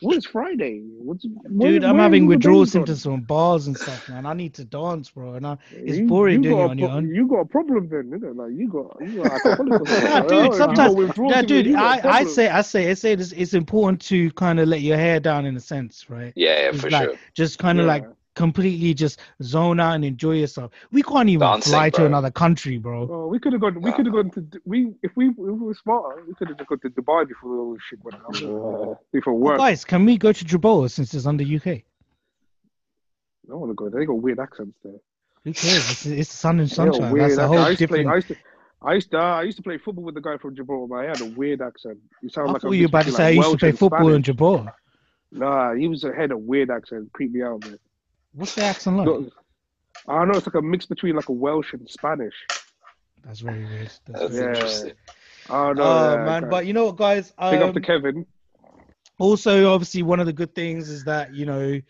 What's Friday? What's Dude, I'm having withdrawal symptoms from bars and stuff, man. I need to dance, bro. And I, it's You- boring you doing it got a on your own. You got a problem then, isn't it? Like you got you got alcoholic or [laughs] something. Oh, dude, sometimes, yeah, dude, you got a I, I say, I say, I say, it's, it's important to kind of let your hair down in a sense, right? Yeah, yeah, for like, sure. Just kind of Yeah. like completely just zone out and enjoy yourself. We can't even Dancing, fly to another country, bro. Oh, we could have gone. We could have gone to. We if we, if we were smarter, we could have just gone to Dubai before all this shit went down. Before Well, work. guys, can we go to Gibraltar since it's under UK? I don't want to go. there. They got weird accents there. Who cares? It's, it's sun and sunshine. weird That's a whole I used to play. I used to. I used to. Uh, I used to play football with the guy from Gibraltar. But he had a weird accent. You sound I like thought a you were about to mix say I between, used to play Welsh and football in Spanish. Gibraltar. Nah, he was a head of weird accent. Creeped me out, man. What's the accent like? Got- I don't know. It's like a mix between like a Welsh and Spanish. That's very weird. That's That's very Yeah. interesting. Oh no, Oh yeah, man, okay. but you know what, guys? Big up to Um, Kevin. also, obviously, one of the good things is that you know,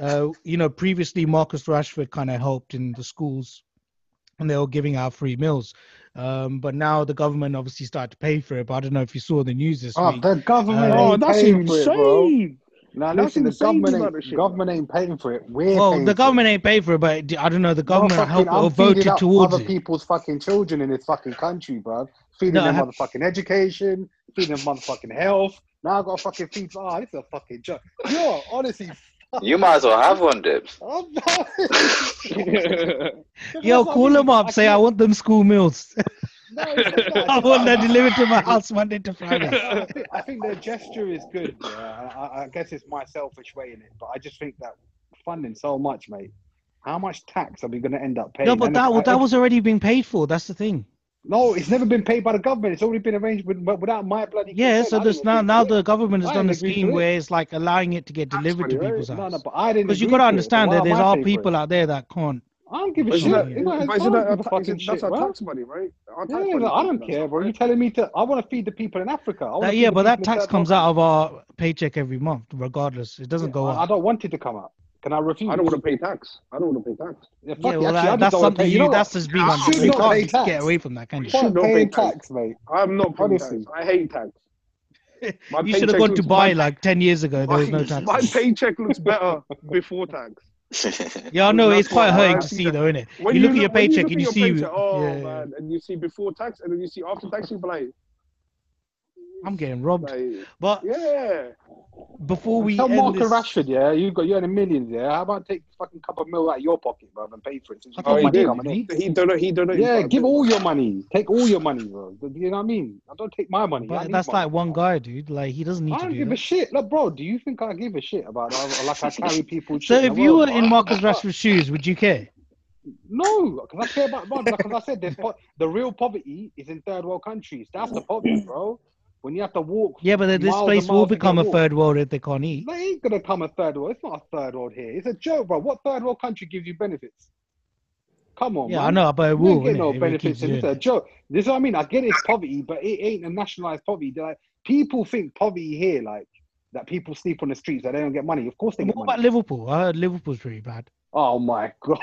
uh, you know, previously Marcus Rashford kind of helped in the schools, and they were giving out free meals. Um, but now the government obviously started to pay for it. But I don't know if you saw the news this Oh, week. Oh, the government Uh, Oh, ain't that's paying for it, insane. Now That's listen, the insane government ain't, shit, government ain't paying for it. We're well, the government ain't paying for it, but I don't know. The government Motherfucking- helped or I'm feeding voted up towards other it. people's fucking children in this fucking country, bro. Feeding No, them have- motherfucking education, feeding them motherfucking health. Now I got to fucking feed. Ah, this is a fucking joke. Yo, honestly, You might as well have one, Dibs. [laughs] [laughs] Yo, call them up. Say I want them school meals. [laughs] No, [laughs] it's not that. I want them delivered to my house Monday to Friday. [laughs] I think, the gesture is good. Yeah. I, I guess it's my selfish way in it, but I just think that funding so much, mate. How much tax are we going to end up paying? No, but And that I- that was already being paid for. That's the thing. no, it's never been paid by the government. It's already been arranged with, without my bloody. Yeah, consent. so there's now now the government has I done a scheme to it. where it's like allowing it to get delivered to money, right? people's No, no, house. but I didn't. Because you agree got to to it, understand that am there's I all it? people out there that can't. I don't give a But shit. that, You know, but isn't fine that with the our, fucking shit, that's our bro. tax money, right? Our tax Yeah, money I don't care, bro. right? You telling me to? I want to feed the people in Africa. I wanna That, feed yeah, but that tax comes world out of our paycheck every month, regardless. It doesn't go I, I don't want it to come out. Can I refuse? I don't want to pay tax. I don't want to pay tax. Yeah, fuck Yeah, well, Actually, that, that's don't want to something. You you. know? That's just being I You can't pay tax. get away from that, can you? Should not pay paying tax. tax, mate. I'm not paying tax. I hate tax. [laughs] My You should have gone to looks- buy my- like ten years ago. There was no tax. [laughs] my paycheck looks better [laughs] before tax. [laughs] Yeah, I know it's quite hurting to see that. though, isn't it? When You look at your paycheck look and you see, paycheck, oh yeah, man, and you see before tax, and then you see after tax, you're like, I'm getting robbed. like But yeah. before we Tell end Marcus this, Rashford, yeah, you got you earning millions, yeah. How about take fucking couple of mil out of your pocket, bro, and pay for it? Since you I got thought he money did, coming. He don't know. He don't know. Yeah, give all your money. Take all your money, bro. You know what I mean? I don't take my money. But that's money. like one guy, dude. Like he doesn't need I to don't do give that. a shit. Look, bro, do you think I give a shit about uh, like I carry [laughs] people? So if the you were in bro? Marcus [laughs] Rashford's shoes, would you care? No, because I care about bro. Because I said there's po- the real poverty is in third world countries. That's the poverty, bro. When you have to walk. Yeah, but this place will become a walk. third world if they can't eat. They ain't gonna come a third world. It's not a third world here. It's a joke, bro. What third world country gives you benefits? Come on, Yeah, man. I know, but it will. ain't get no it benefits, keeps and it's a joke. This is what I mean. I get it's poverty, but it ain't a nationalized poverty. Like people think poverty here, like that people sleep on the streets, that they don't get money. Of course they it. get What money. about Liverpool? I heard Liverpool's pretty bad. Oh my [laughs] god!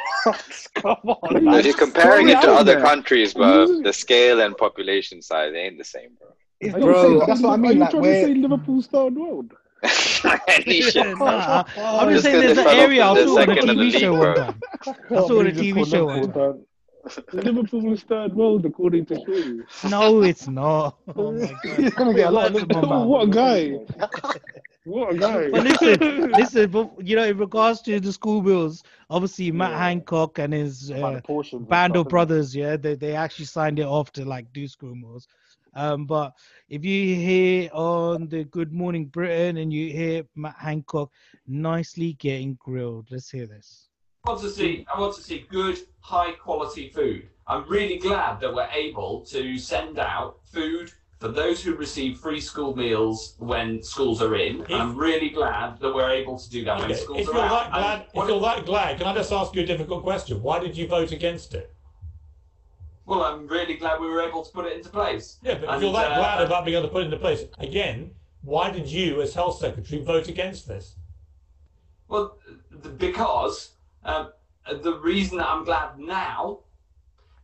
Come on, man. you're comparing it to other there. countries, bro. Mm. The scale and population size ain't the same, bro. It's not you the saying- that's what I Are mean. you Like trying to say Liverpool's third world? [laughs] [laughs] Nah, [laughs] I'm just Just saying there's an area I in saw on a of the TV show league, one bro. time. I saw on a TV show one time. Liverpool is third world according to Shorty. No, it's not. Oh my he's gonna get a lot of Oh, what a guy! What a guy! But listen, listen, but, you know, in regards to the school bills, obviously Matt Hancock and his About uh, the band of brothers, yeah, they, they actually signed it off to like do school meals. Um, but if you hear on the Good Morning Britain and you hear Matt Hancock nicely getting grilled, let's hear this. I want to see I want to see good high quality food. I'm really glad that we're able to send out food for those who receive free school meals when schools are in. And I'm really glad that we're able to do that when Okay, schools if are you're out. that glad, if you're that glad, can I just ask you a difficult question? Why did you vote against it? Well, I'm really glad we were able to put it into place. Yeah, but if And, you're that uh, glad about being able to put it into place, again, why did you, as health secretary, vote against this? Well, th- because um, the reason that I'm glad now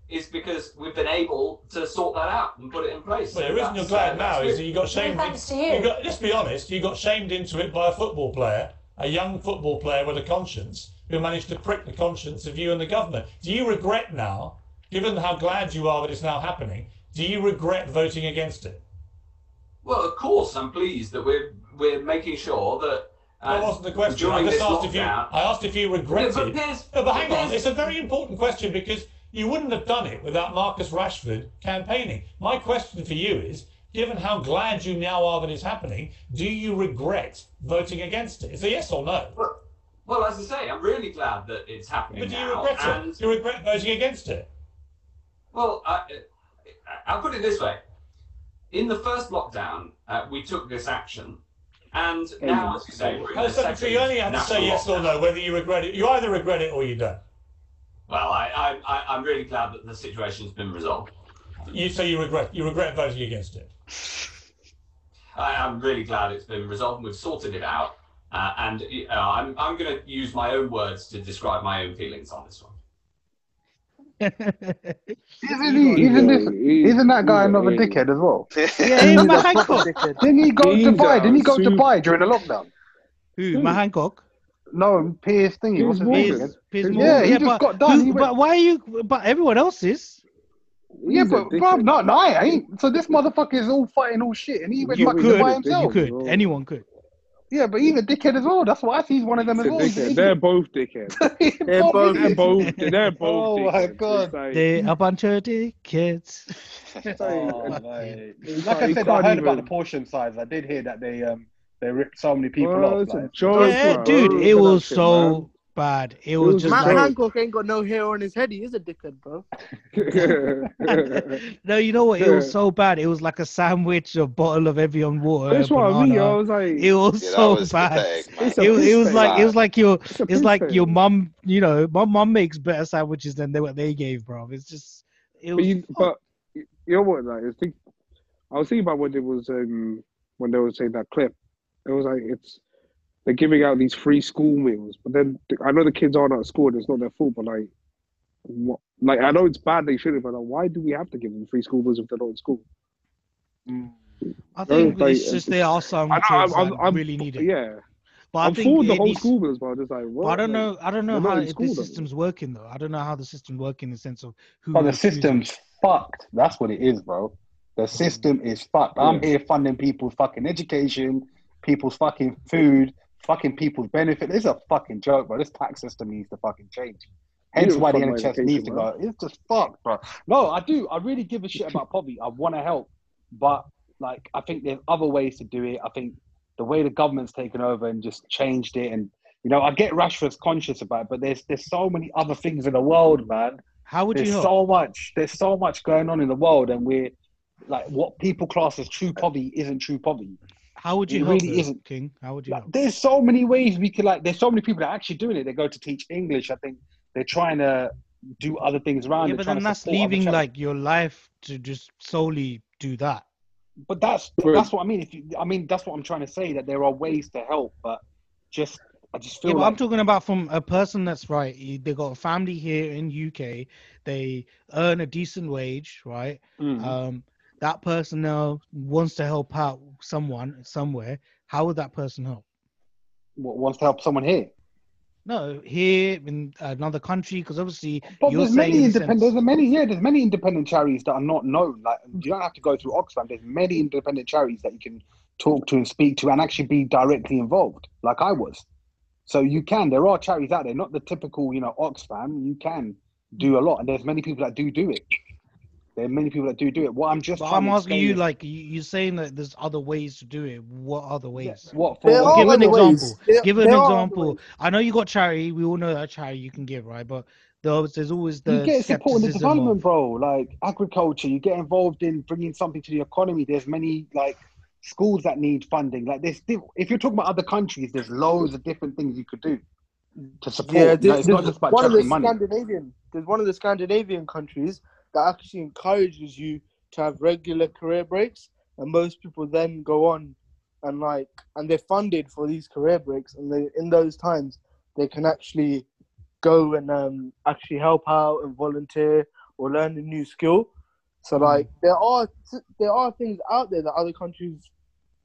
is because we've been able to sort that out and put it in place. Well, So the reason that's, you're glad uh, now is that you got shamed. thanks in, to you. got, let's be honest, you got shamed into it by a football player, a young football player with a conscience, who managed to prick the conscience of you and the government. Do you regret now, given how glad you are that it's now happening, do you regret voting against it? Well, of course, I'm pleased that we're we're making sure that. Uh, That wasn't the question. I just asked if you. I asked if you regretted. Yeah, but Piers- no, but hang on. It's a very important question because you wouldn't have done it without Marcus Rashford campaigning. My question for you is: Given how glad you now are that it's happening, do you regret voting against it? It's a yes or no. Well, as I say, I'm really glad that it's happening But do you now. regret it? Do you regret voting against it? Well, I, I'll put it this way. In the first lockdown, uh, we took this action, and now, as you say, we're in As the secretary, second you only have to say national yes or no whether you regret it. You either regret it or you don't. Well, I, I, I, I'm really glad that the situation's been resolved. You say you regret. You regret voting against it. I, I'm really glad it's been resolved and we've sorted it out. Uh, and uh, I'm, I'm going to use my own words to describe my own feelings on this one. Isn't he? Isn't this? Isn't that guy another dickhead as well? [laughs] Yeah, he's my Hancock. Didn't he go to Dubai? Didn't he go to Dubai during the lockdown? Who? My Hancock. No, Piers thingy. What's his name? Piers, again? Piers Yeah, Morgan. he just but, got done. who- went- but why are you? But everyone else is. Yeah, but bro, no, no, I ain't. So this motherfucker is all fighting all shit, and he went You fucking could. by You could. Anyone could. Yeah, but he's a dickhead as well. That's why I see he's one of them as well. Dickhead. [laughs] They're both dickheads. They're both They're both. They're both. Oh my. God. Like- They're a bunch of dickheads. [laughs] Oh, [laughs] Like, Like I said, I can't heard about the portion size. I did hear that they um they ripped so many people Well, off. it's a Like, joke, yeah, bro. dude, it at was so man. Bad. It was just Matt like Hancock ain't got no hair on his head. He is a dickhead, bro. [laughs] no, you know what? It was [laughs] so bad. It was like a sandwich, a bottle of Evian water. That's a what I mean. I was like, It was Yeah, so was bad. pathetic, man. It's a It, was- it was like it was like your It's it's like take. your mum. You know, my mum makes better sandwiches than they, what they gave, bro. It's just it But was. you, but you know what? Like, I think I was thinking about when it was um when they were saying that clip. It was like it's they're giving out these free school meals, but then I know the kids aren't at school. and It's not their fault, but like, what? Like I know it's bad they shouldn't, but like, why do we have to give them free school meals if they're not in school? Mm. I think like, it's just there are some I kids I'm, that I'm, I'm, really need it. Yeah, But I I'm think for the whole needs- school meals, but I'm just like, what? I don't Like, know. I don't know they're how in if school, this though. system's working though. I don't know how the system's working in the sense of who. But the is choosing. system's fucked. That's what it is, bro. The mm. system is fucked. I'm here funding people's fucking education, people's fucking food, fucking people's benefit. It's a fucking joke, bro. This tax system needs to fucking change. Hence why the NHS needs to bro. go. It's just fucked, bro. No, I do. I really give a shit about poverty. I want to help, but like I think there's other ways to do it. I think the way the government's taken over and just changed it, and you know, I get Rashford's conscious about it, but there's there's so many other things in the world, man. How would there's you help? so much. There's so much going on in the world, and we're like what people class as true poverty isn't true poverty. How would It you help, really isn't. King? How would you help? There's so many ways we could like. There's so many people that are actually doing it. They go to teach English. I think they're trying to do other things around. Yeah, but then that's leaving like your life to just solely do that. But that's that's what I mean. If you, I mean, that's what I'm trying to say. That there are ways to help, but just I just feel. Yeah, like... I'm talking about from a person that's right. he- They got a family here in UK. They earn a decent wage, right? Mhm. Um, that person now wants to help out someone somewhere. How would that person help? w- wants to help someone here. No, here in another country, because obviously But there's many independent. sense- There's many. Yeah, there's many independent charities that are not known. Like you don't have to go through Oxfam. There's many independent charities that you can talk to and speak to and actually be directly involved, like I was. So you can. There are charities out there, not the typical, you know, Oxfam. You can do a lot, and there's many people that do do it. There are many people that do do it. What I'm just But I'm asking you, is- like you, you're saying that there's other ways to do it. What other ways? what for? are give an ways. example. There- give an there are other example. I know you got charity. We all know that charity you can give, right? But there's, there's always the you get support in the development, of- bro. Like agriculture, you get involved in bringing something to the economy. There's many like schools that need funding. Like this, if you're talking about other countries, there's loads of different things you could do to support. Yeah, No, there's, it's not there's just about one of the money. Scandinavian. There's one of the Scandinavian countries that actually encourages you to have regular career breaks, and most people then go on and like, and they're funded for these career breaks, and they in those times they can actually go and um, actually help out and volunteer or learn a new skill. So like there are there are things out there that other countries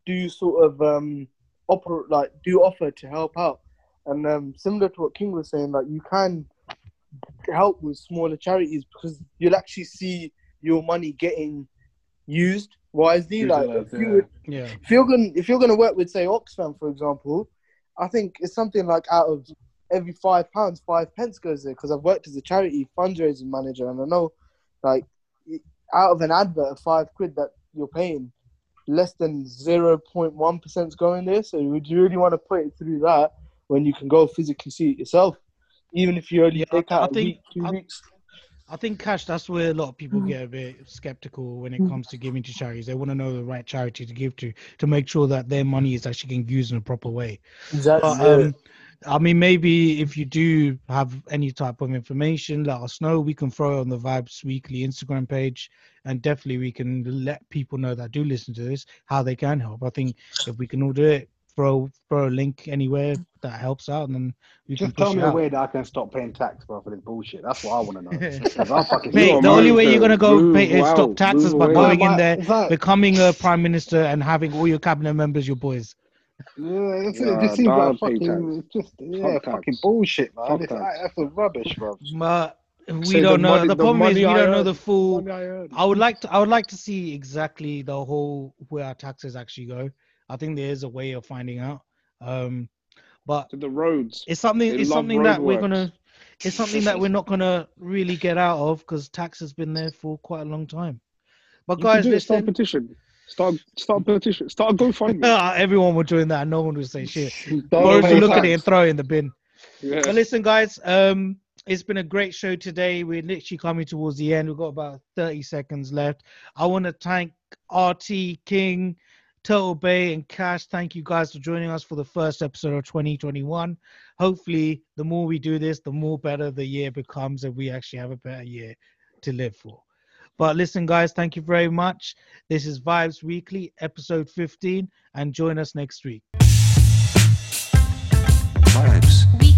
do sort of um operate like do offer to help out. And um, similar to what King was saying, like you can help with smaller charities because you'll actually see your money getting used wisely. Like if, you would, Yeah. if you're going if you're going to work with say Oxfam for example, I think it's something like out of every five pounds, five pence goes there because I've worked as a charity fundraising manager and I know like out of an advert of five quid that you're paying, less than zero point one percent is going there. So would you really want to put it through that when you can go physically see it yourself, even if you only take out I a think week, two I, weeks? I think cash. That's where a lot of people Mm. get a bit skeptical when it comes to giving to charities. They want to know the right charity to give to to make sure that their money is actually getting used in a proper way. Exactly. But, um, I mean, maybe if you do have any type of information, let us know. We can throw it on the Vibes Weekly Instagram page, and definitely we can let people know that do listen to this how they can help. I think if we can all do it, throw throw a link anywhere that helps out, and then you Just can tell me it a way that I can stop paying tax, bro, for this bullshit. That's what I want to know. [laughs] Mate, the only way you're gonna go pay, uh, stop taxes by away. going in there, it's like- becoming a prime minister, and having all your cabinet members your boys. Yeah, it's, Nah, it just seems like fucking, just yeah, Fuck fucking tax. bullshit, man. Fuck It's tax. like, that's a rubbish, bro. But we Say the don't know. money- the the problem is we I don't know the full. I. I would like to. I would like to see exactly the whole where our taxes actually go. I think there is a way of finding out. Um, but the roads. It's something. They It's something that we're gonna. It's something that we're not gonna really get out of because tax has been there for quite a long time. But You guys, it, start a petition. Start start a petition. Start a GoFundMe. Uh, [laughs] everyone will doing that. No one will say shit. [laughs] Pay look at it and throw it in the bin. Yeah. But listen, guys, um, it's been a great show today. We're literally coming towards the end. We've got about 30 seconds left. I want to thank RT King, Turtle Bay, and Cash. Thank you guys for joining us for the first episode of 2021. Hopefully, the more we do this, the more better the year becomes, and we actually have a better year to live for. But listen, guys, thank you very much. This is Vibes Weekly, episode 15, and join us next week. Vibes.